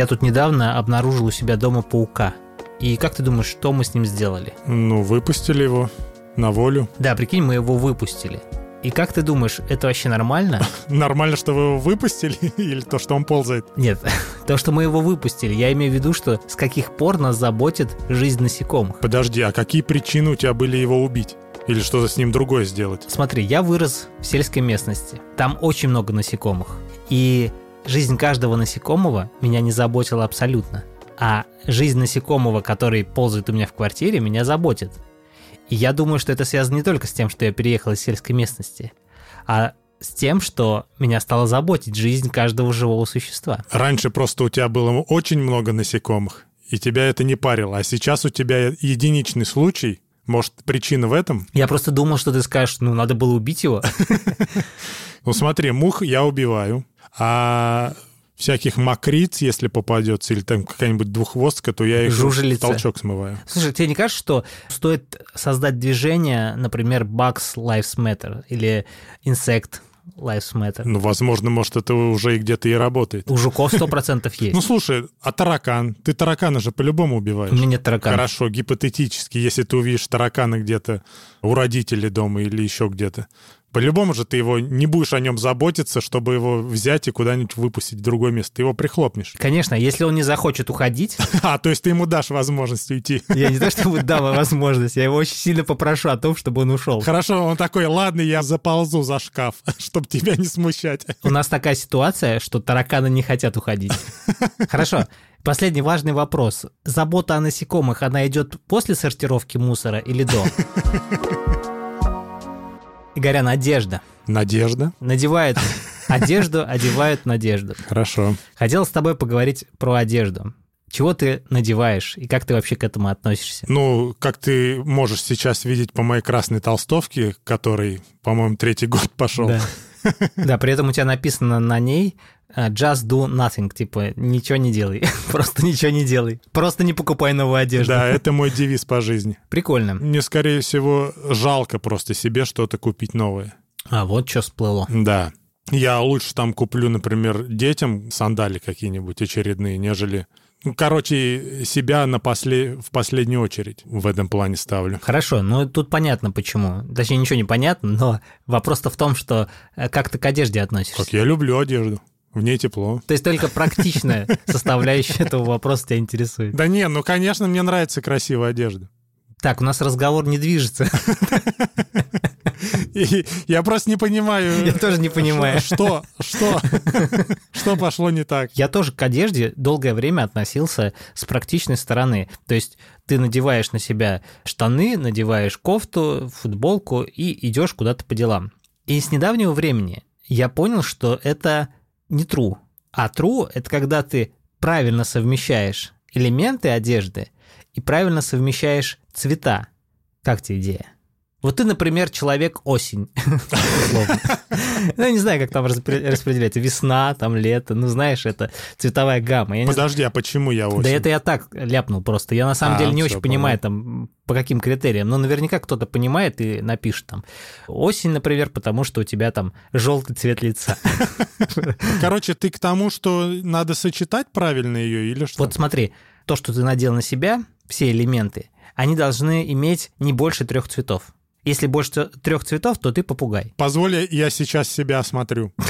я тут недавно обнаружил у себя дома паука. И как ты думаешь, что мы с ним сделали? Ну, выпустили его на волю. Да, прикинь, мы его выпустили. И как ты думаешь, это вообще нормально? Нормально, что вы его выпустили или то, что он ползает? Нет, то, что мы его выпустили. Я имею в виду, что с каких пор нас заботит жизнь насекомых. Подожди, а какие причины у тебя были его убить? Или что-то с ним другое сделать? Смотри, я вырос в сельской местности. Там очень много насекомых. И жизнь каждого насекомого меня не заботила абсолютно. А жизнь насекомого, который ползает у меня в квартире, меня заботит. И я думаю, что это связано не только с тем, что я переехал из сельской местности, а с тем, что меня стало заботить жизнь каждого живого существа. Раньше просто у тебя было очень много насекомых, и тебя это не парило, а сейчас у тебя единичный случай, может, причина в этом? Я просто думал, что ты скажешь, ну, надо было убить его. Ну, смотри, мух я убиваю, а всяких мокриц, если попадется, или там какая-нибудь двуххвостка, то я их Жужелица. толчок смываю. Слушай, тебе не кажется, что стоит создать движение, например, Bugs Lives Matter или Insect Lives Matter? Ну, возможно, может, это уже и где-то и работает. У жуков 100% есть. Ну, слушай, а таракан? Ты таракана же по-любому убиваешь. У меня нет таракана. Хорошо, гипотетически, если ты увидишь таракана где-то у родителей дома или еще где-то, по-любому же ты его не будешь о нем заботиться, чтобы его взять и куда-нибудь выпустить в другое место. Ты его прихлопнешь. Конечно, если он не захочет уходить... А, то есть ты ему дашь возможность уйти. Я не то, чтобы дам возможность, я его очень сильно попрошу о том, чтобы он ушел. Хорошо, он такой, ладно, я заползу за шкаф, чтобы тебя не смущать. У нас такая ситуация, что тараканы не хотят уходить. Хорошо, Последний важный вопрос. Забота о насекомых, она идет после сортировки мусора или до? Игорян, одежда. Надежда? Надевает одежду, одевают надежду. Хорошо. Хотел с тобой поговорить про одежду. Чего ты надеваешь и как ты вообще к этому относишься? Ну, как ты можешь сейчас видеть по моей красной толстовке, который, по-моему, третий год пошел. Да. Да, при этом у тебя написано на ней just do nothing, типа ничего не делай, просто ничего не делай, просто не покупай новую одежду. Да, это мой девиз по жизни. Прикольно. Мне, скорее всего, жалко просто себе что-то купить новое. А вот что всплыло. Да. Я лучше там куплю, например, детям сандали какие-нибудь очередные, нежели ну, короче, себя на после... в последнюю очередь в этом плане ставлю. Хорошо, ну тут понятно почему. Точнее, ничего не понятно, но вопрос-то в том, что э, как ты к одежде относишься. Как я люблю одежду. В ней тепло. То есть только практичная составляющая этого вопроса тебя интересует. Да не, ну, конечно, мне нравится красивая одежда. Так, у нас разговор не движется. я просто не понимаю. Я тоже не понимаю. Что? Что? Что пошло не так? Я тоже к одежде долгое время относился с практичной стороны. То есть ты надеваешь на себя штаны, надеваешь кофту, футболку и идешь куда-то по делам. И с недавнего времени я понял, что это не true. А true — это когда ты правильно совмещаешь элементы одежды и правильно совмещаешь цвета. Как тебе идея? Вот ты, например, человек осень. Ну, я не знаю, как там распределяется. Весна, там лето. Ну, знаешь, это цветовая гамма. Подожди, а почему я осень? Да это я так ляпнул просто. Я на самом а, деле не очень понимаю, там, по каким критериям. Но наверняка кто-то понимает и напишет там. Осень, например, потому что у тебя там желтый цвет лица. Короче, ты к тому, что надо сочетать правильно ее или что? Вот смотри, то, что ты надел на себя, все элементы, они должны иметь не больше трех цветов. Если больше трех цветов, то ты попугай. Позволь, я сейчас себя осмотрю.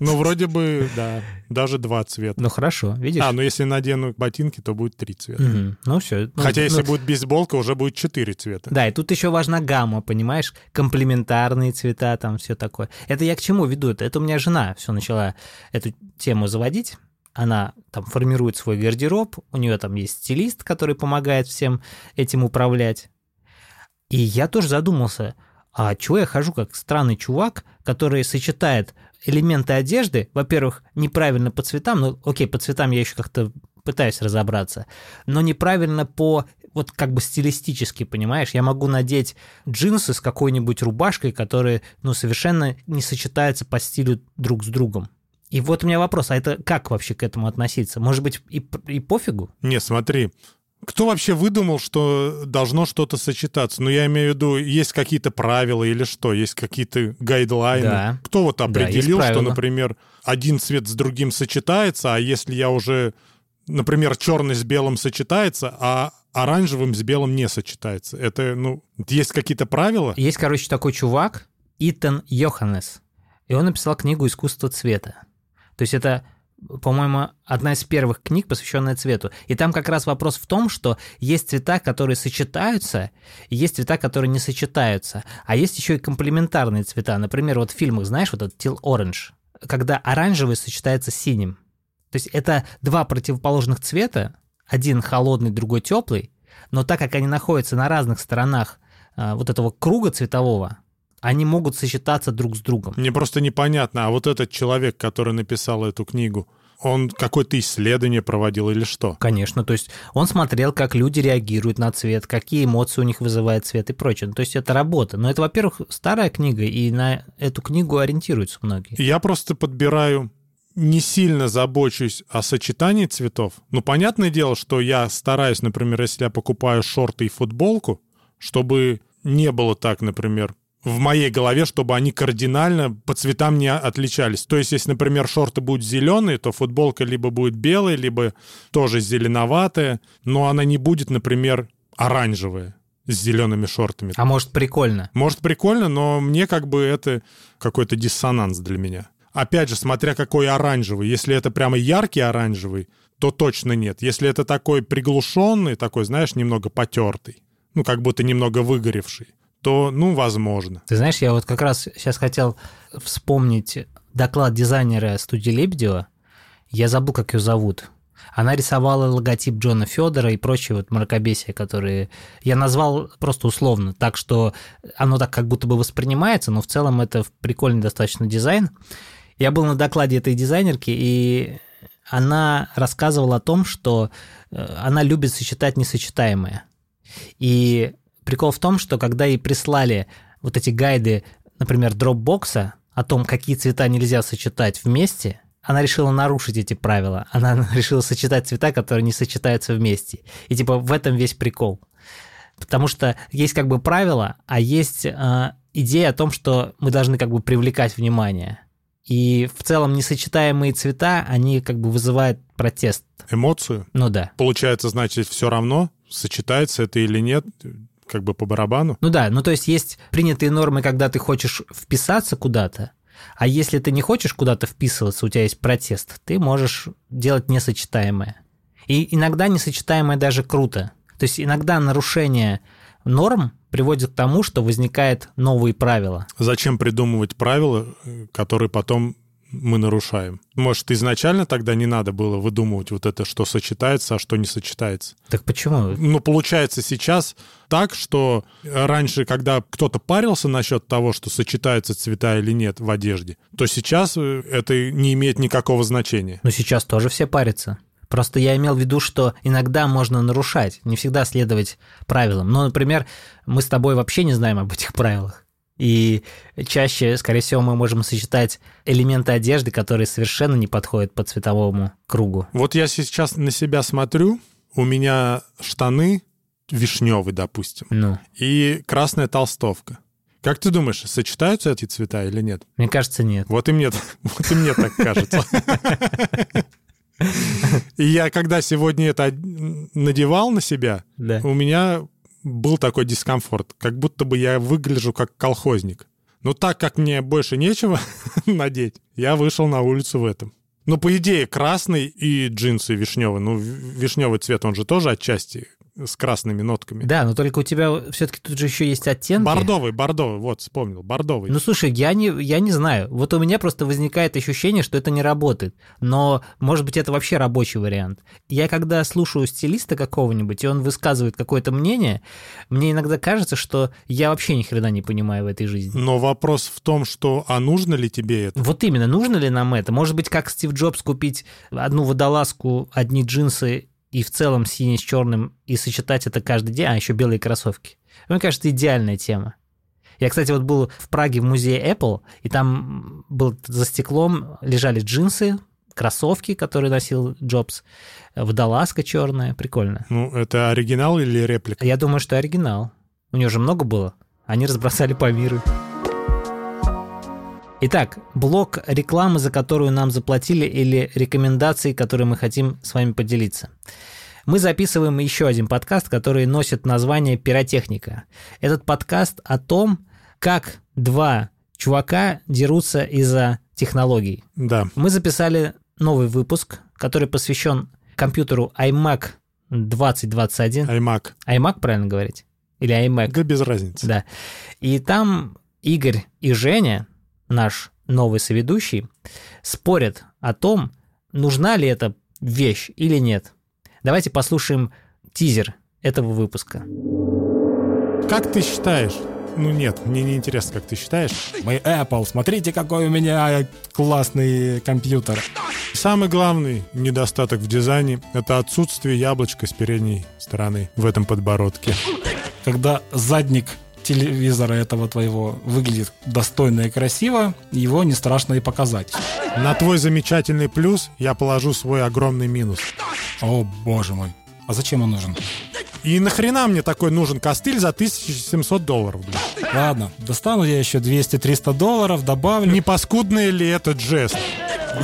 Ну, вроде бы, да, даже два цвета. Ну, хорошо, видишь? А, ну если надену ботинки, то будет три цвета. Ну, все. Хотя, если будет бейсболка, уже будет четыре цвета. Да, и тут еще важна гамма, понимаешь? Комплементарные цвета, там все такое. Это я к чему веду? Это у меня жена все начала эту тему заводить она там формирует свой гардероб, у нее там есть стилист, который помогает всем этим управлять. И я тоже задумался, а чего я хожу как странный чувак, который сочетает элементы одежды, во-первых, неправильно по цветам, ну окей, по цветам я еще как-то пытаюсь разобраться, но неправильно по вот как бы стилистически, понимаешь? Я могу надеть джинсы с какой-нибудь рубашкой, которые, ну, совершенно не сочетаются по стилю друг с другом. И вот у меня вопрос, а это как вообще к этому относиться? Может быть, и, и пофигу? Не, смотри, кто вообще выдумал, что должно что-то сочетаться? Ну, я имею в виду, есть какие-то правила или что? Есть какие-то гайдлайны? Да. Кто вот определил, да, что, например, один цвет с другим сочетается, а если я уже например, черный с белым сочетается, а оранжевым с белым не сочетается. Это, ну, есть какие-то правила? Есть, короче, такой чувак, Итан Йоханнес, и он написал книгу «Искусство цвета». То есть это по-моему, одна из первых книг, посвященная цвету. И там как раз вопрос в том, что есть цвета, которые сочетаются, и есть цвета, которые не сочетаются. А есть еще и комплементарные цвета. Например, вот в фильмах, знаешь, вот этот Teal Orange, когда оранжевый сочетается с синим. То есть это два противоположных цвета, один холодный, другой теплый, но так как они находятся на разных сторонах а, вот этого круга цветового, они могут сочетаться друг с другом. Мне просто непонятно, а вот этот человек, который написал эту книгу, он какое-то исследование проводил или что? Конечно, то есть он смотрел, как люди реагируют на цвет, какие эмоции у них вызывает цвет и прочее. То есть это работа. Но это, во-первых, старая книга, и на эту книгу ориентируются многие. Я просто подбираю не сильно забочусь о сочетании цветов. Ну, понятное дело, что я стараюсь, например, если я покупаю шорты и футболку, чтобы не было так, например, в моей голове, чтобы они кардинально по цветам не отличались. То есть, если, например, шорты будут зеленые, то футболка либо будет белая, либо тоже зеленоватая, но она не будет, например, оранжевая с зелеными шортами. А может, прикольно? Может, прикольно, но мне как бы это какой-то диссонанс для меня. Опять же, смотря какой оранжевый. Если это прямо яркий оранжевый, то точно нет. Если это такой приглушенный, такой, знаешь, немного потертый, ну, как будто немного выгоревший, то, ну, возможно. Ты знаешь, я вот как раз сейчас хотел вспомнить доклад дизайнера студии Лебедева. Я забыл, как ее зовут. Она рисовала логотип Джона Федора и прочие вот мракобесия, которые я назвал просто условно, так что оно так как будто бы воспринимается, но в целом это прикольный достаточно дизайн. Я был на докладе этой дизайнерки, и она рассказывала о том, что э, она любит сочетать несочетаемое. И Прикол в том, что когда ей прислали вот эти гайды, например, дропбокса о том, какие цвета нельзя сочетать вместе, она решила нарушить эти правила. Она решила сочетать цвета, которые не сочетаются вместе. И типа в этом весь прикол. Потому что есть как бы правила, а есть э, идея о том, что мы должны как бы привлекать внимание. И в целом несочетаемые цвета, они как бы вызывают протест. Эмоцию? Ну да. Получается, значит, все равно, сочетается это или нет, как бы по барабану. Ну да, ну то есть есть принятые нормы, когда ты хочешь вписаться куда-то, а если ты не хочешь куда-то вписываться, у тебя есть протест, ты можешь делать несочетаемое. И иногда несочетаемое даже круто. То есть иногда нарушение норм приводит к тому, что возникают новые правила. Зачем придумывать правила, э, которые потом мы нарушаем. Может, изначально тогда не надо было выдумывать вот это, что сочетается, а что не сочетается. Так почему? Ну, получается сейчас так, что раньше, когда кто-то парился насчет того, что сочетаются цвета или нет в одежде, то сейчас э, это не имеет никакого значения. Но сейчас тоже все парятся. Просто я имел в виду, что иногда можно нарушать, не всегда следовать правилам. Ну, например, мы с тобой вообще не знаем об этих правилах. И чаще, скорее всего, мы можем сочетать элементы одежды, которые совершенно не подходят по цветовому кругу. Вот я сейчас на себя смотрю, у меня штаны вишневый, допустим, ну. и красная толстовка. Как ты думаешь, сочетаются эти цвета или нет? Мне кажется, нет. Вот и мне, вот и мне так кажется. И я, когда сегодня это надевал на себя, у меня был такой дискомфорт, как будто бы я выгляжу как колхозник. Но так как мне больше нечего надеть, я вышел на улицу в этом. Ну, по идее, красный и джинсы вишневый. Ну, вишневый цвет, он же тоже отчасти с красными нотками. Да, но только у тебя все-таки тут же еще есть оттенки. Бордовый, бордовый, вот, вспомнил, бордовый. Ну, слушай, я не, я не знаю. Вот у меня просто возникает ощущение, что это не работает. Но, может быть, это вообще рабочий вариант. Я когда слушаю стилиста какого-нибудь, и он высказывает какое-то мнение, мне иногда кажется, что я вообще ни хрена не понимаю в этой жизни. Но вопрос в том, что, а нужно ли тебе это? Вот именно, нужно ли нам это? Может быть, как Стив Джобс купить одну водолазку, одни джинсы и в целом синий с черным, и сочетать это каждый день, а еще белые кроссовки. Мне кажется, идеальная тема. Я, кстати, вот был в Праге в музее Apple, и там был за стеклом лежали джинсы, кроссовки, которые носил Джобс, водолазка черная, прикольно. Ну, это оригинал или реплика? Я думаю, что оригинал. У него же много было. Они разбросали по миру. Итак, блок рекламы, за которую нам заплатили, или рекомендации, которые мы хотим с вами поделиться. Мы записываем еще один подкаст, который носит название «Пиротехника». Этот подкаст о том, как два чувака дерутся из-за технологий. Да. Мы записали новый выпуск, который посвящен компьютеру iMac 2021. iMac. iMac, правильно говорить? Или iMac? Да без разницы. Да. И там Игорь и Женя, наш новый соведущий, спорят о том, нужна ли эта вещь или нет. Давайте послушаем тизер этого выпуска. Как ты считаешь? Ну нет, мне не интересно, как ты считаешь. Мы Apple, смотрите, какой у меня классный компьютер. Самый главный недостаток в дизайне – это отсутствие яблочка с передней стороны в этом подбородке. Когда задник телевизора этого твоего выглядит достойно и красиво, его не страшно и показать. На твой замечательный плюс я положу свой огромный минус. О, боже мой. А зачем он нужен? И нахрена мне такой нужен костыль за 1700 долларов? Блин? Ладно, достану я еще 200-300 долларов, добавлю. Не паскудный ли этот жест?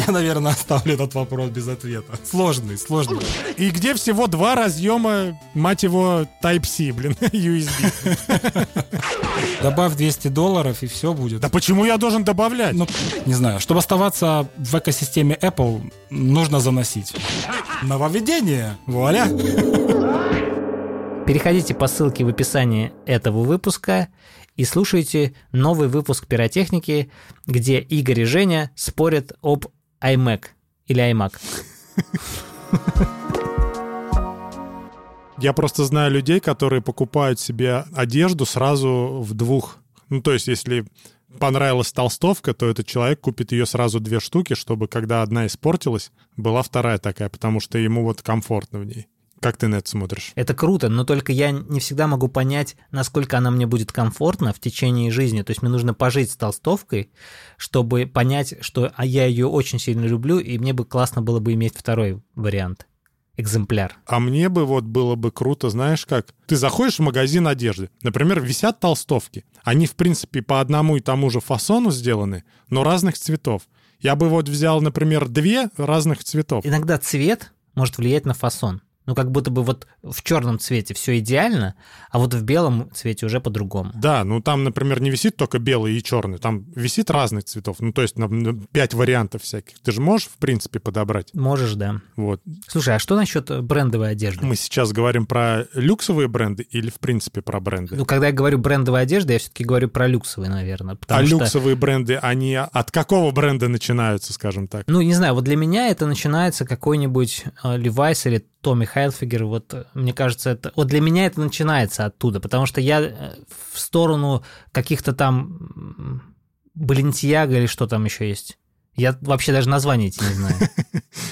Я, наверное, оставлю этот вопрос без ответа. Сложный, сложный. И где всего два разъема, мать его, Type-C, блин, USB? Добавь 200 долларов, и все будет. Да почему я должен добавлять? Ну, не знаю. Чтобы оставаться в экосистеме Apple, нужно заносить. Нововведение. Вуаля. Переходите по ссылке в описании этого выпуска и слушайте новый выпуск пиротехники, где Игорь и Женя спорят об iMac или iMac. Я просто знаю людей, которые покупают себе одежду сразу в двух. Ну, то есть, если понравилась толстовка, то этот человек купит ее сразу две штуки, чтобы когда одна испортилась, была вторая такая, потому что ему вот комфортно в ней. Как ты на это смотришь? Это круто, но только я не всегда могу понять, насколько она мне будет комфортна в течение жизни. То есть мне нужно пожить с толстовкой, чтобы понять, что а я ее очень сильно люблю, и мне бы классно было бы иметь второй вариант экземпляр. А мне бы вот было бы круто, знаешь как? Ты заходишь в магазин одежды, например, висят толстовки. Они, в принципе, по одному и тому же фасону сделаны, но разных цветов. Я бы вот взял, например, две разных цветов. Иногда цвет может влиять на фасон. Ну, как будто бы вот в черном цвете все идеально, а вот в белом цвете уже по-другому. Да, ну там, например, не висит только белый и черный, там висит разных цветов. Ну, то есть на, на пять вариантов всяких. Ты же можешь, в принципе, подобрать. Можешь, да. Вот. Слушай, а что насчет брендовой одежды? Мы сейчас говорим про люксовые бренды или, в принципе, про бренды? Ну, когда я говорю брендовая одежда, я все-таки говорю про люксовые, наверное. А что... люксовые бренды, они от какого бренда начинаются, скажем так? Ну, не знаю, вот для меня это начинается какой-нибудь э, Levi's или Томми Хайлфигер, вот мне кажется, это вот для меня это начинается оттуда, потому что я э, в сторону каких-то там Балентьяга или что там еще есть. Я вообще даже названия эти не знаю.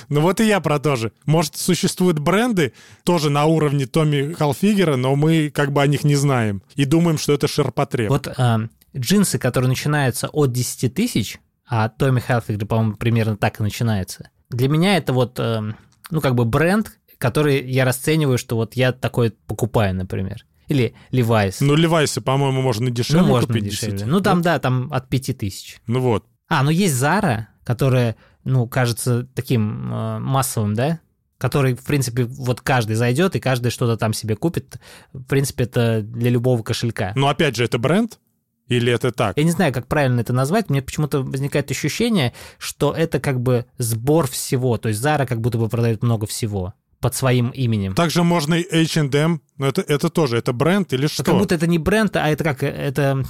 Ну вот и я про то же. Может, существуют бренды тоже на уровне Томми Халфигера, но мы как бы о них не знаем и думаем, что это ширпотреб. Вот э, джинсы, которые начинаются от 10 тысяч, а Томми Халфигер, по-моему, примерно так и начинается. Для меня это вот, э, ну как бы бренд, который я расцениваю, что вот я такой покупаю, например. Или Levi's. Ну, Levi's, по-моему, можно дешевле ну, можно купить. дешевле. Ну, там, да, там от 5000. Ну вот. А, ну есть Zara, которая, ну, кажется таким э, массовым, да? Который, в принципе, вот каждый зайдет и каждый что-то там себе купит. В принципе, это для любого кошелька. Но опять же, это бренд? Или это так? Я не знаю, как правильно это назвать. Мне почему-то возникает ощущение, что это как бы сбор всего. То есть Zara как будто бы продает много всего под своим именем. Также можно и H&M, но это, это тоже, это бренд или что? Как будто это не бренд, а это как, это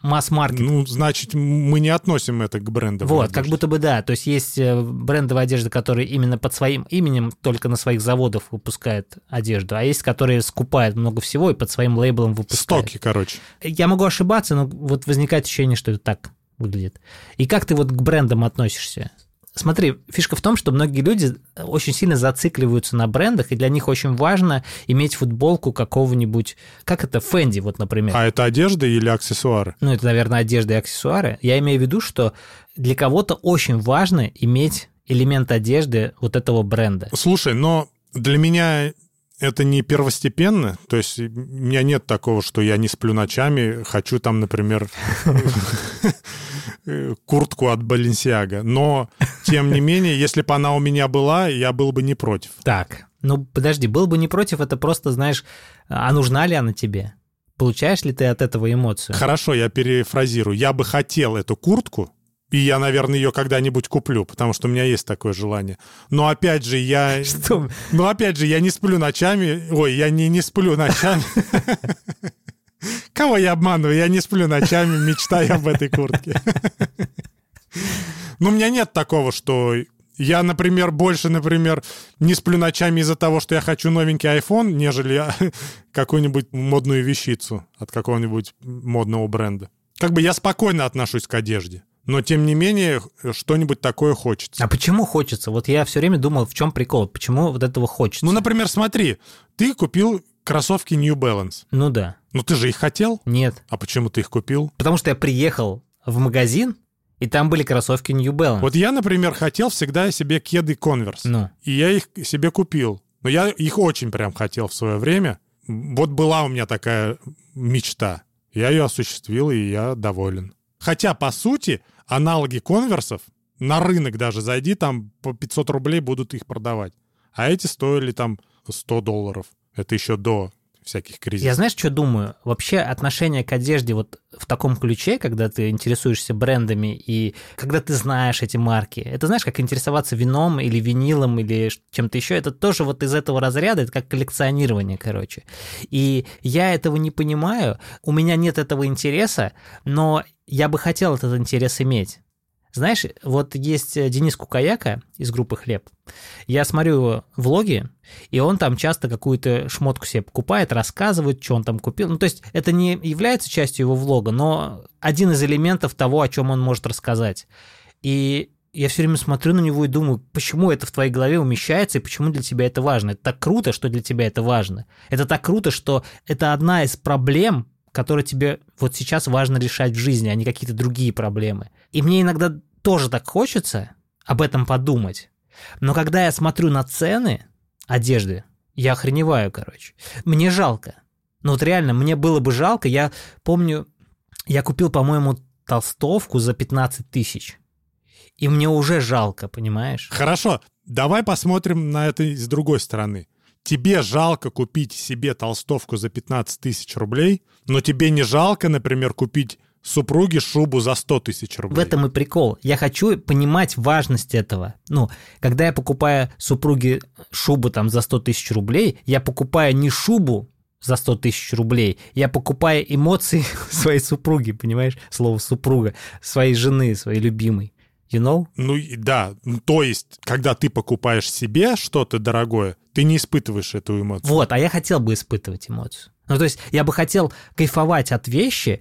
масс-маркет. Ну, значит, мы не относим это к брендам. Вот, как будто бы да. То есть есть э, брендовая одежда, которые именно под своим именем только на своих заводах выпускают одежду, а есть, которые скупают много всего и под своим лейблом выпускают. Стоки, короче. Я могу ошибаться, но вот возникает ощущение, что это так выглядит. И как ты вот к брендам относишься? Смотри, фишка в том, что многие люди очень сильно зацикливаются на брендах, и для них очень важно иметь футболку какого-нибудь, как это, Фэнди, вот, например. А это одежда или аксессуары? Ну, это, наверное, одежда и аксессуары. Я имею в виду, что для кого-то очень важно иметь элемент одежды вот этого бренда. Слушай, но для меня это не первостепенно, то есть у меня нет такого, что я не сплю ночами, хочу там, например, куртку от Баленсиага. Но, тем не менее, если бы она у меня была, я был бы не против. Так, ну подожди, был бы не против, это просто, знаешь, а нужна ли она тебе? Получаешь ли ты от этого эмоцию? Хорошо, я перефразирую. Я бы хотел эту куртку, и я, наверное, ее когда-нибудь куплю, потому что у меня есть такое желание. Но опять же, я... Что? Но опять же, я не сплю ночами. Ой, я не, не сплю ночами. Кого я обманываю? Я не сплю ночами, мечтаю об этой куртке. Ну, у меня нет такого, что я, например, больше, например, не сплю ночами из-за того, что я хочу новенький iPhone, нежели какую-нибудь модную вещицу от какого-нибудь модного бренда. Как бы я спокойно отношусь к одежде. Но, тем не менее, что-нибудь такое хочется. А почему хочется? Вот я все время думал, в чем прикол, почему вот этого хочется? Ну, например, смотри, ты купил кроссовки New Balance. Ну да. Ну ты же их хотел? Нет. А почему ты их купил? Потому что я приехал в магазин, и там были кроссовки New Balance. Вот я, например, хотел всегда себе кеды Converse. Ну. И я их себе купил. Но я их очень прям хотел в свое время. Вот была у меня такая мечта. Я ее осуществил, и я доволен. Хотя, по сути, аналоги конверсов, на рынок даже зайди, там по 500 рублей будут их продавать. А эти стоили там 100 долларов. Это еще до всяких кризисов. Я знаешь, что думаю? Вообще отношение к одежде вот в таком ключе, когда ты интересуешься брендами и когда ты знаешь эти марки, это знаешь, как интересоваться вином или винилом или чем-то еще, это тоже вот из этого разряда, это как коллекционирование, короче. И я этого не понимаю, у меня нет этого интереса, но я бы хотел этот интерес иметь. Знаешь, вот есть Денис Кукаяка из группы «Хлеб». Я смотрю его влоги, и он там часто какую-то шмотку себе покупает, рассказывает, что он там купил. Ну, то есть это не является частью его влога, но один из элементов того, о чем он может рассказать. И я все время смотрю на него и думаю, почему это в твоей голове умещается и почему для тебя это важно. Это так круто, что для тебя это важно. Это так круто, что это одна из проблем, которые тебе вот сейчас важно решать в жизни, а не какие-то другие проблемы. И мне иногда тоже так хочется об этом подумать. Но когда я смотрю на цены одежды, я охреневаю, короче. Мне жалко. Ну вот реально, мне было бы жалко. Я помню, я купил, по-моему, толстовку за 15 тысяч. И мне уже жалко, понимаешь? Хорошо, давай посмотрим на это с другой стороны тебе жалко купить себе толстовку за 15 тысяч рублей, но тебе не жалко, например, купить супруге шубу за 100 тысяч рублей. В этом и прикол. Я хочу понимать важность этого. Ну, когда я покупаю супруге шубу там за 100 тысяч рублей, я покупаю не шубу за 100 тысяч рублей, я покупаю эмоции своей супруги, понимаешь? Слово супруга, своей жены, своей любимой. You know? Ну да, то есть, когда ты покупаешь себе что-то дорогое, ты не испытываешь эту эмоцию. Вот, а я хотел бы испытывать эмоцию. Ну, то есть я бы хотел кайфовать от вещи.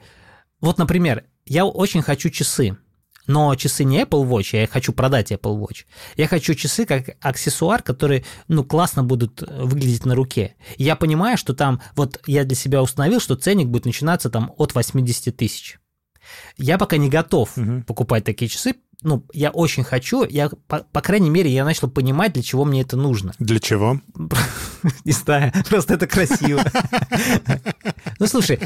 Вот, например, я очень хочу часы, но часы не Apple Watch, я хочу продать Apple Watch. Я хочу часы как аксессуар, которые, ну, классно будут выглядеть на руке. Я понимаю, что там, вот я для себя установил, что ценник будет начинаться там от 80 тысяч. Я пока не готов угу. покупать такие часы, ну, я очень хочу, я, по, по крайней мере, я начал понимать, для чего мне это нужно. Для чего? Не знаю, просто это красиво. Ну, слушай,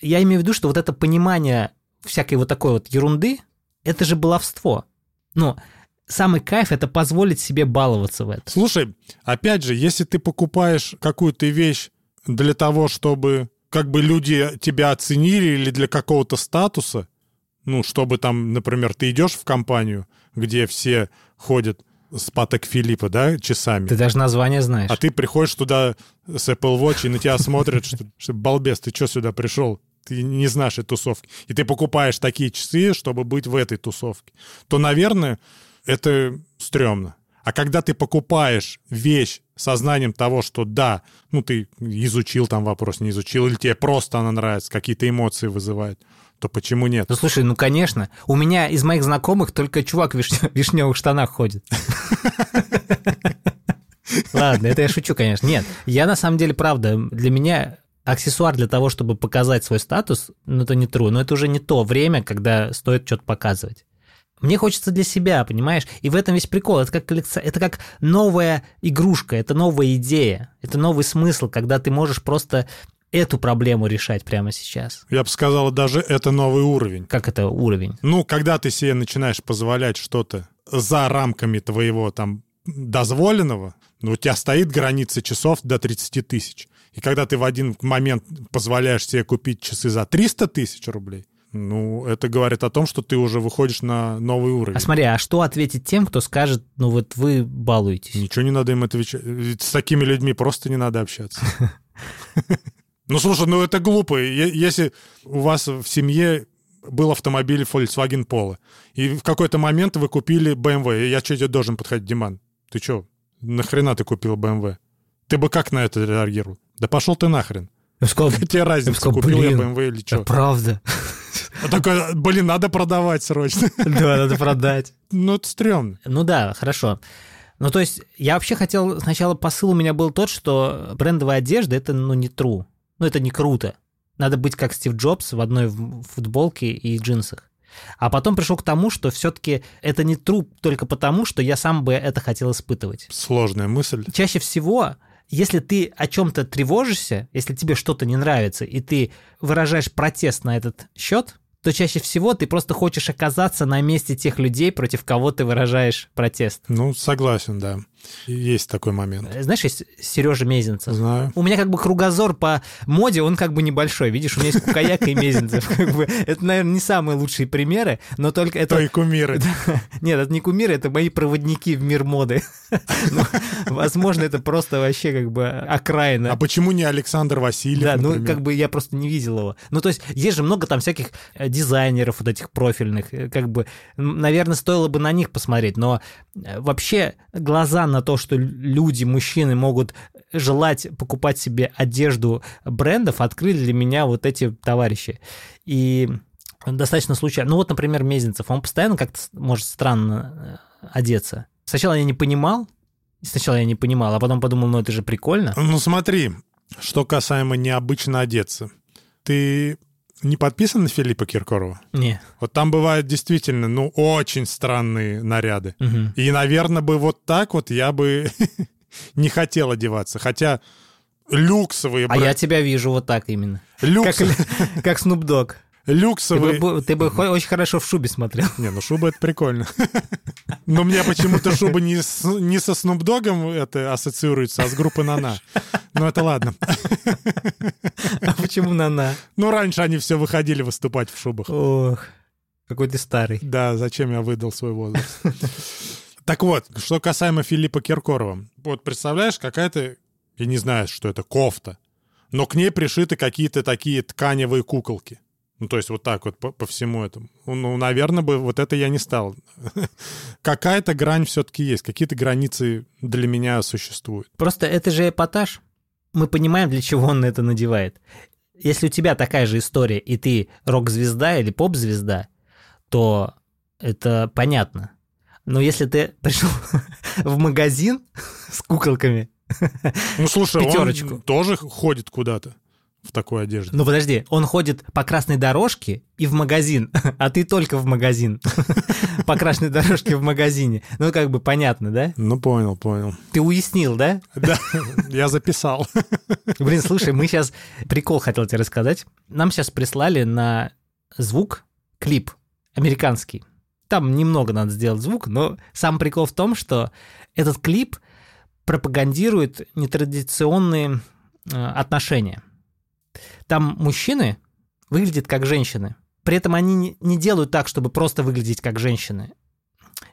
я имею в виду, что вот это понимание всякой вот такой вот ерунды, это же баловство. Ну, самый кайф – это позволить себе баловаться в этом. Слушай, опять же, если ты покупаешь какую-то вещь для того, чтобы как бы люди тебя оценили или для какого-то статуса, ну, чтобы там, например, ты идешь в компанию, где все ходят с Патек Филиппа, да, часами. Ты даже название знаешь. А ты приходишь туда с Apple Watch, и на тебя смотрят, что, что балбес, ты что сюда пришел? Ты не знаешь этой тусовки. И ты покупаешь такие часы, чтобы быть в этой тусовке. То, наверное, это стрёмно. А когда ты покупаешь вещь сознанием того, что да, ну ты изучил там вопрос, не изучил, или тебе просто она нравится, какие-то эмоции вызывает, то почему нет? Ну слушай, ну конечно. У меня из моих знакомых только чувак в вишневых штанах ходит. Ладно, это я шучу, конечно. Нет, я на самом деле, правда, для меня аксессуар для того, чтобы показать свой статус, ну это не true, но это уже не то время, когда стоит что-то показывать. Мне хочется для себя, понимаешь? И в этом весь прикол. Это как, коллекци... это как новая игрушка, это новая идея, это новый смысл, когда ты можешь просто эту проблему решать прямо сейчас. Я бы сказал, даже это новый уровень. Как это уровень? Ну, когда ты себе начинаешь позволять что-то за рамками твоего там дозволенного, ну, у тебя стоит граница часов до 30 тысяч. И когда ты в один момент позволяешь себе купить часы за 300 тысяч рублей, ну, это говорит о том, что ты уже выходишь на новый уровень. А смотри, а что ответить тем, кто скажет, ну вот вы балуетесь? Ничего не надо им отвечать. Ведь с такими людьми просто не надо общаться. Ну, слушай, ну это глупо. Если у вас в семье был автомобиль Volkswagen Polo, и в какой-то момент вы купили BMW, я что тебе должен подходить, Диман? Ты что, нахрена ты купил BMW? Ты бы как на это реагировал? Да пошел ты нахрен. Я сказал, Какая тебе разница, сказал, купил я блин, BMW или что? правда. А такой, блин, надо продавать срочно. Да, надо продать. Ну, это стрёмно. Ну да, хорошо. Ну, то есть, я вообще хотел... Сначала посыл у меня был тот, что брендовая одежда — это, ну, не true. Ну, это не круто. Надо быть как Стив Джобс в одной футболке и джинсах. А потом пришел к тому, что все-таки это не true только потому, что я сам бы это хотел испытывать. Сложная мысль. Чаще всего если ты о чем-то тревожишься, если тебе что-то не нравится, и ты выражаешь протест на этот счет, то чаще всего ты просто хочешь оказаться на месте тех людей, против кого ты выражаешь протест. Ну, согласен, да. Есть такой момент. Знаешь, есть Сережа Мезенцев. Знаю. У меня как бы кругозор по моде, он как бы небольшой. Видишь, у меня есть Кукаяка и Мезенцев. Как бы, это, наверное, не самые лучшие примеры, но только это... Твои кумиры. Нет, это не кумиры, это мои проводники в мир моды. ну, возможно, это просто вообще как бы окраина. А почему не Александр Васильев, Да, ну как бы я просто не видел его. Ну то есть есть же много там всяких э, дизайнеров вот этих профильных. э, Как бы, наверное, стоило бы на них посмотреть, но э, вообще глаза на то, что люди, мужчины могут желать покупать себе одежду брендов, открыли для меня вот эти товарищи. И достаточно случайно. Ну вот, например, Мезенцев, он постоянно как-то может странно э, одеться. Сначала я не понимал, сначала я не понимал, а потом подумал, ну это же прикольно. Ну смотри, что касаемо необычно одеться. Ты не подписан на Филиппа Киркорова? Не. Вот там бывают действительно, ну, очень странные наряды. Мгм. И, наверное, бы вот так вот я бы не хотел одеваться. Хотя люксовые... А я тебя вижу вот так именно. Как, люкс- как Snoop Dogg. Ты бы, ты бы очень хорошо в шубе смотрел. Не, ну шуба это прикольно. Но мне почему-то шуба не, с- не со Снупдогом это ассоциируется, а с группой Нана. Ну это ладно. А почему на-на? Ну раньше они все выходили выступать в шубах. Ох, какой ты старый. Да, зачем я выдал свой возраст? Так вот, что касаемо Филиппа Киркорова. Вот представляешь, какая-то, я не знаю, что это, кофта, но к ней пришиты какие-то такие тканевые куколки. Ну, то есть вот так вот по, по всему этому. Ну, наверное, бы вот это я не стал. Какая-то грань все-таки есть, какие-то границы для меня существуют. Просто это же эпатаж. Мы понимаем, для чего он это надевает. Если у тебя такая же история, и ты рок-звезда или поп-звезда, то это понятно. Но если ты пришел в магазин с куколками, Ну, слушай, Пятерочку. он тоже ходит куда-то в такой одежде. ну подожди, он ходит по красной дорожке и в магазин, а ты только в магазин. По красной дорожке в магазине. Ну, как бы понятно, да? Ну, понял, понял. Ты уяснил, да? Да, я записал. Блин, слушай, мы сейчас... Прикол хотел тебе рассказать. Нам сейчас прислали на звук клип американский. Там немного надо сделать звук, но сам прикол в том, что этот клип пропагандирует нетрадиционные э, отношения. Там мужчины выглядят как женщины. При этом они не- делают так, чтобы просто выглядеть как женщины.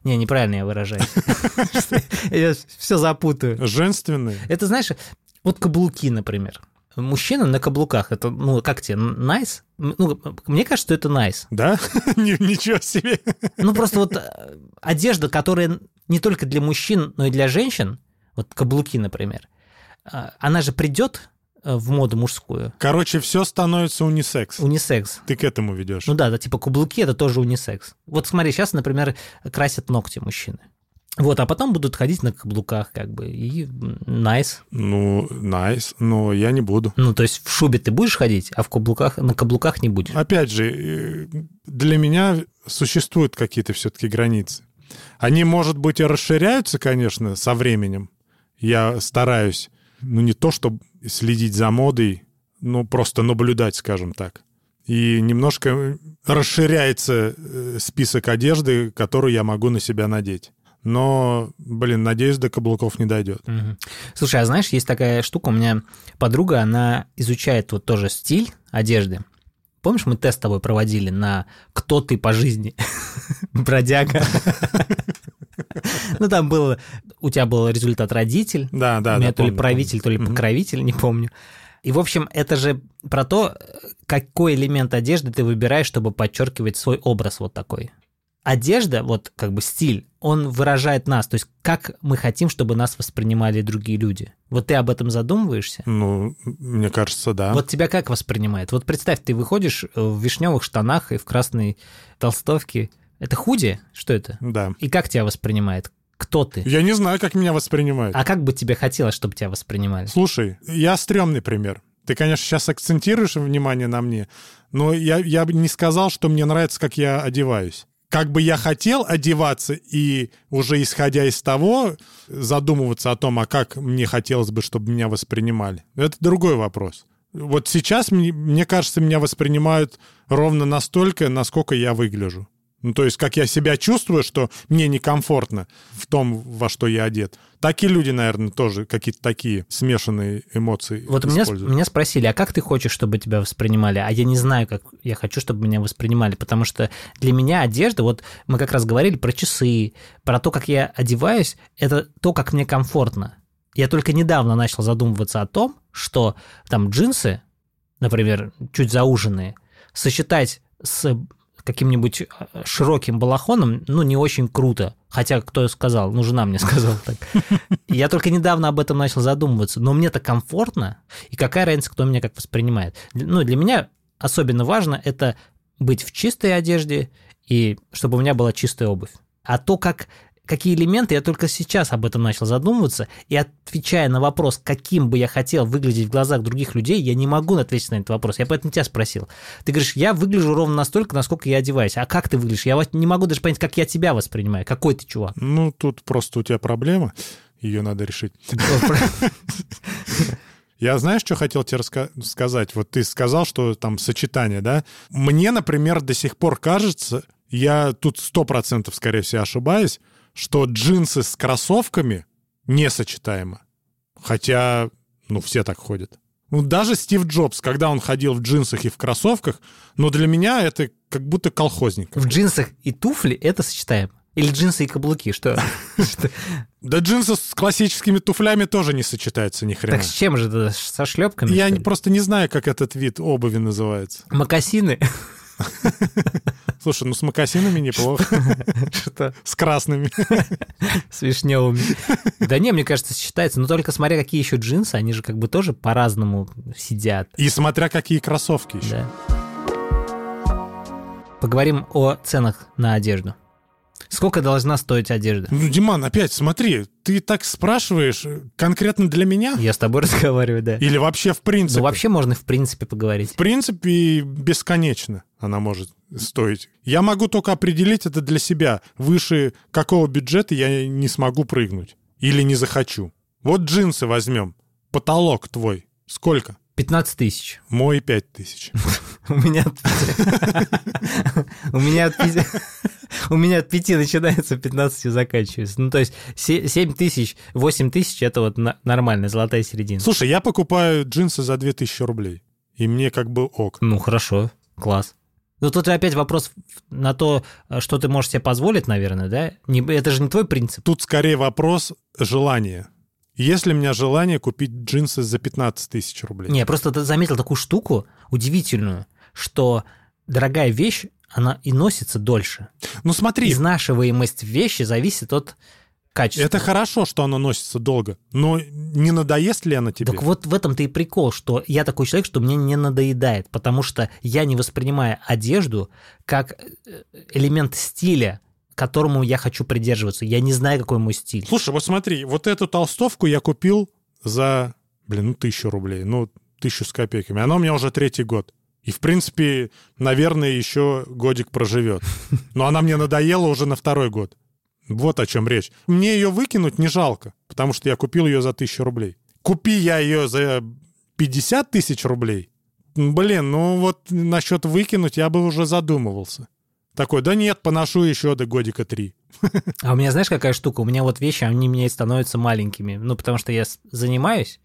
Не, неправильно я выражаюсь. Я все запутаю. Женственный. Это, знаешь, вот каблуки, например. Мужчина на каблуках, это, ну, как тебе, найс? Ну, мне кажется, что это найс. Да? Ни- Ничего себе. Ну, просто вот э, одежда, которая не только для мужчин, но и для женщин, вот каблуки, например, э, она же придет в моду мужскую, Короче, все становится унисекс. унисекс. Ты к этому ведешь. Ну да, да, типа каблуки это тоже унисекс. Вот смотри, сейчас, например, красят ногти мужчины. Вот, а потом будут ходить на каблуках, как бы, и найс. Ну, найс, но я не буду. Ну, то есть в шубе ты будешь ходить, а в каблуках, на каблуках не будешь. Опять же, э, для меня существуют какие-то все-таки границы. Они, может быть, и расширяются, конечно, со временем. Я стараюсь, ну, не то, чтобы следить за модой, но просто наблюдать, скажем так. И немножко расширяется э, список одежды, которую я могу на себя надеть. Но, блин, надеюсь, до каблуков не дойдет. Мгм. Слушай, а знаешь, есть такая штука, у меня подруга, она изучает вот тоже стиль одежды. Помнишь, мы тест с тобой проводили на «Кто ты по жизни?» Бродяга. Ну, там было... У тебя был результат родитель, Да, да, у меня то ли правитель, то ли покровитель, не помню. И, в общем, это же про то, какой элемент одежды ты выбираешь, чтобы подчеркивать свой образ вот такой. Одежда, вот как бы стиль, он выражает нас, то есть как мы хотим, чтобы нас воспринимали другие люди. Вот ты об этом задумываешься? Ну, мне кажется, да. Вот тебя как воспринимает? Вот представь, ты выходишь э, в вишневых штанах и в красной толстовке. Это худи? Что это? Да. И как тебя воспринимает? Кто ты? Я не знаю, как меня воспринимают. А как бы тебе хотелось, чтобы тебя воспринимали? Слушай, я стрёмный пример. Ты, конечно, сейчас акцентируешь внимание на мне, но я, я бы не сказал, что мне нравится, как я одеваюсь. Как бы я хотел одеваться и уже исходя из того задумываться о том, а как мне хотелось бы, чтобы меня воспринимали. Это другой вопрос. Вот сейчас, мне, мне кажется, меня воспринимают ровно настолько, насколько я выгляжу. Ну, то есть, как я себя чувствую, что мне некомфортно в том, во что я одет. Так и люди, наверное, тоже какие-то такие смешанные эмоции Вот меня, меня спросили, а как ты хочешь, чтобы тебя воспринимали? А я не знаю, как я хочу, чтобы меня воспринимали, потому что для меня одежда, вот мы как раз говорили про часы, про то, как я одеваюсь, это то, как мне комфортно. Я только недавно начал задумываться о том, что там джинсы, например, чуть зауженные, сочетать с каким-нибудь э, широким балахоном, ну, не очень круто. Хотя, кто сказал? Ну, жена мне сказала так. Я только недавно об этом начал задумываться. Но мне-то комфортно, и какая разница, кто меня как воспринимает. Ну, для меня особенно важно это быть в чистой одежде и чтобы у меня была чистая обувь. А то, как какие элементы, я только сейчас об этом начал задумываться, и отвечая на вопрос, каким бы я хотел выглядеть в глазах других людей, я не могу ответить на этот вопрос. Я поэтому тебя спросил. Ты говоришь, я выгляжу ровно настолько, насколько я одеваюсь. А как ты выглядишь? Я не могу даже понять, как я тебя воспринимаю. Какой ты чувак? Ну, тут просто у тебя проблема, ее надо решить. Я знаешь, что хотел тебе раска- сказать? Вот ты сказал, что там сочетание, да? Мне, например, до сих пор кажется, я тут сто процентов, скорее всего, ошибаюсь, что джинсы с кроссовками несочетаемо. Хотя, ну, все так ходят. Ну, даже Стив Джобс, когда он ходил в джинсах и в кроссовках, но для меня это как будто колхозник. В джинсах и туфли это сочетаемо? Или джинсы и каблуки? Что? Да джинсы с классическими туфлями тоже не сочетаются ни хрена. Так с чем же? Со шлепками? Я просто не знаю, как этот вид обуви называется. Макасины? Слушай, ну с мокасинами неплохо, Что? с красными. С вишневыми. Да не, мне кажется, сочетается. Но только смотря какие еще джинсы, они же как бы тоже по-разному сидят. И смотря какие кроссовки еще. Да. Поговорим о ценах на одежду. Сколько должна стоить одежда? Ну, Диман, опять смотри, ты так спрашиваешь э, конкретно для меня? Я с тобой разговариваю, да. Или вообще в принципе? Ну, вообще можно в принципе поговорить. В принципе, бесконечно она может стоить. Я могу только определить это для себя. Выше какого бюджета я не смогу прыгнуть. Или не захочу. Вот джинсы возьмем. Потолок твой. Сколько? 15 тысяч. Мой пять тысяч. У меня У меня от пяти... У меня от пяти начинается, 15 заканчивается. Ну, то есть 7 тысяч, 8 тысяч – это вот на- нормальная золотая середина. Слушай, я покупаю джинсы за 2000 рублей. И мне как бы ок. Ну, хорошо, класс. Ну, тут опять вопрос на то, что ты можешь себе позволить, наверное, да? Не- Это же не твой принцип. Тут скорее вопрос желания. Есть ли у меня желание купить джинсы за 15 тысяч рублей? Не, я просто заметил такую штуку удивительную, что дорогая вещь, она и носится дольше. Ну смотри, Изнашиваемость вещи зависит от качества. это хорошо, что оно носится долго, но не надоест ли она тебе? Так вот в этом-то и прикол, что я такой человек, что мне не надоедает, потому что я не воспринимаю одежду как э, элемент стиля которому я хочу придерживаться. Я не знаю, какой мой стиль. Слушай, вот смотри, вот эту толстовку я купил за, блин, ну, тысячу рублей. Ну, тысячу с копейками. Она у меня уже третий год. И, в принципе, наверное, еще годик проживет. Но она мне надоела уже на второй год. Вот о чем речь. Мне ее выкинуть не жалко, потому что я купил ее за тысячу рублей. Купи я ее за 50 тысяч рублей, блин, ну вот насчет выкинуть я бы уже задумывался. Такой, да нет, поношу еще до годика три. А у меня, знаешь, какая штука? У меня вот вещи, они мне становятся маленькими. Ну, потому что я занимаюсь,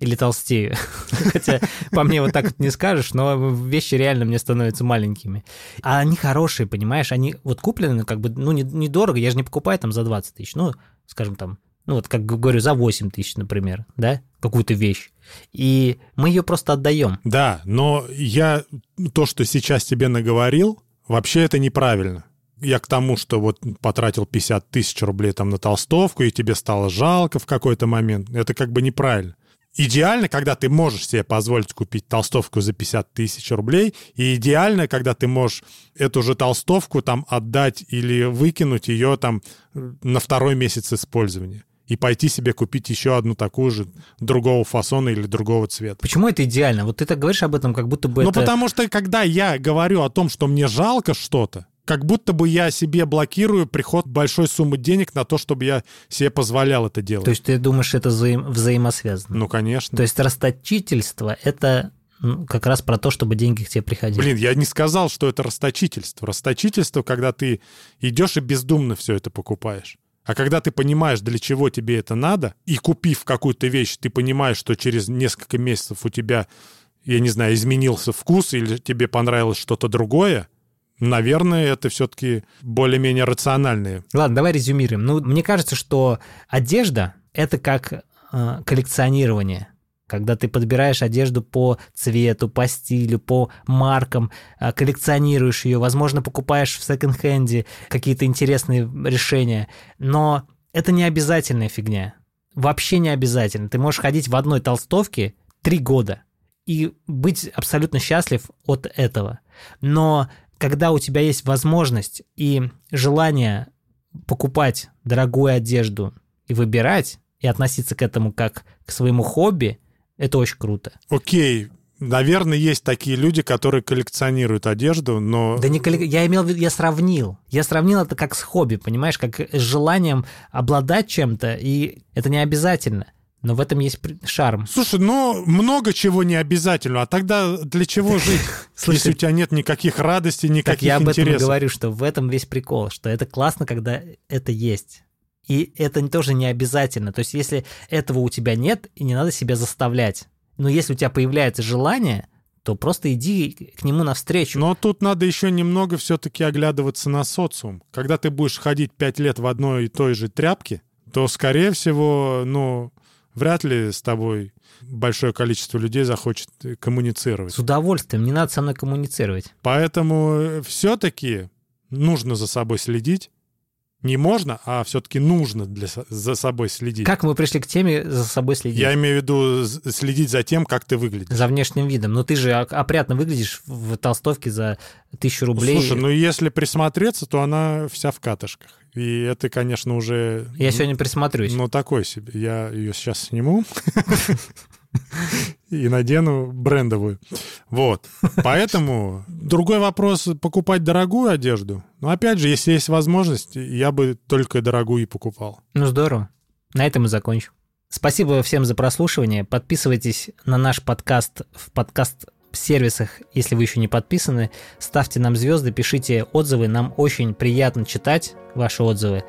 или толстею. Хотя по мне вот так вот не скажешь, но вещи реально мне становятся маленькими. А они хорошие, понимаешь? Они вот куплены как бы, ну, недорого. Я же не покупаю там за 20 тысяч. Ну, скажем там, ну вот как говорю, за 8 тысяч, например, да, какую-то вещь. И мы ее просто отдаем. Да, но я то, что сейчас тебе наговорил, вообще это неправильно. Я к тому, что вот потратил 50 тысяч рублей там на толстовку, и тебе стало жалко в какой-то момент. Это как бы неправильно. Идеально, когда ты можешь себе позволить купить толстовку за 50 тысяч рублей, и идеально, когда ты можешь эту же толстовку там отдать или выкинуть ее там на второй месяц использования и пойти себе купить еще одну такую же другого фасона или другого цвета. Почему это идеально? Вот ты так говоришь об этом, как будто бы ну, это... Ну, потому что, когда я говорю о том, что мне жалко что-то, как будто бы я себе блокирую приход большой суммы денег на то, чтобы я себе позволял это делать. То есть ты думаешь, это взаим... взаимосвязано? Ну, конечно. То есть расточительство — это как раз про то, чтобы деньги к тебе приходили. Блин, я не сказал, что это расточительство. Расточительство, когда ты идешь и бездумно все это покупаешь. А когда ты понимаешь, для чего тебе это надо, и купив какую-то вещь, ты понимаешь, что через несколько месяцев у тебя, я не знаю, изменился вкус или тебе понравилось что-то другое, наверное, это все-таки более-менее рациональные. Ладно, давай резюмируем. Ну, мне кажется, что одежда — это как э, коллекционирование когда ты подбираешь одежду по цвету, по стилю, по маркам, а, коллекционируешь ее, возможно, покупаешь в секонд-хенде какие-то интересные решения, но это не обязательная фигня. Вообще не обязательно. Ты можешь ходить в одной толстовке три года и быть абсолютно счастлив от этого. Но когда у тебя есть возможность и желание покупать дорогую одежду и выбирать, и относиться к этому как к своему хобби – это очень круто. Окей, Наверное, есть такие люди, которые коллекционируют одежду, но... Да не коллек... я имел в виду, я сравнил. Я сравнил это как с хобби, понимаешь, как с желанием обладать чем-то, и это не обязательно. Но в этом есть шарм. Слушай, ну много чего не обязательно, а тогда для чего жить, Слушай, если у тебя нет никаких радостей, никаких так я об интересов? этом говорю, что в этом весь прикол, что это классно, когда это есть. И это тоже не обязательно. То есть, если этого у тебя нет, и не надо себя заставлять. Но если у тебя появляется желание, то просто иди к нему навстречу. Но тут надо еще немного все-таки оглядываться на социум. Когда ты будешь ходить пять лет в одной и той же тряпке, то, скорее всего, ну, вряд ли с тобой большое количество людей захочет коммуницировать. С удовольствием, не надо со мной коммуницировать. Поэтому все-таки нужно за собой следить, не можно, а все-таки нужно для, за собой следить. Как мы пришли к теме за собой следить? Я имею в виду следить за тем, как ты выглядишь. За внешним видом. Но ты же опрятно выглядишь в толстовке за тысячу рублей. Слушай, ну если присмотреться, то она вся в катышках. И это, конечно, уже... Я сегодня присмотрюсь. Ну, такой себе. Я ее сейчас сниму и надену брендовую. Вот. Поэтому другой вопрос — покупать дорогую одежду. Но опять же, если есть возможность, я бы только дорогую и покупал. Ну, здорово. На этом и закончу. Спасибо всем за прослушивание. Подписывайтесь на наш подкаст в подкаст сервисах, если вы еще не подписаны. Ставьте нам звезды, пишите отзывы. Нам очень приятно читать ваши отзывы.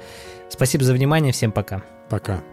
Спасибо за внимание. Всем пока. Пока.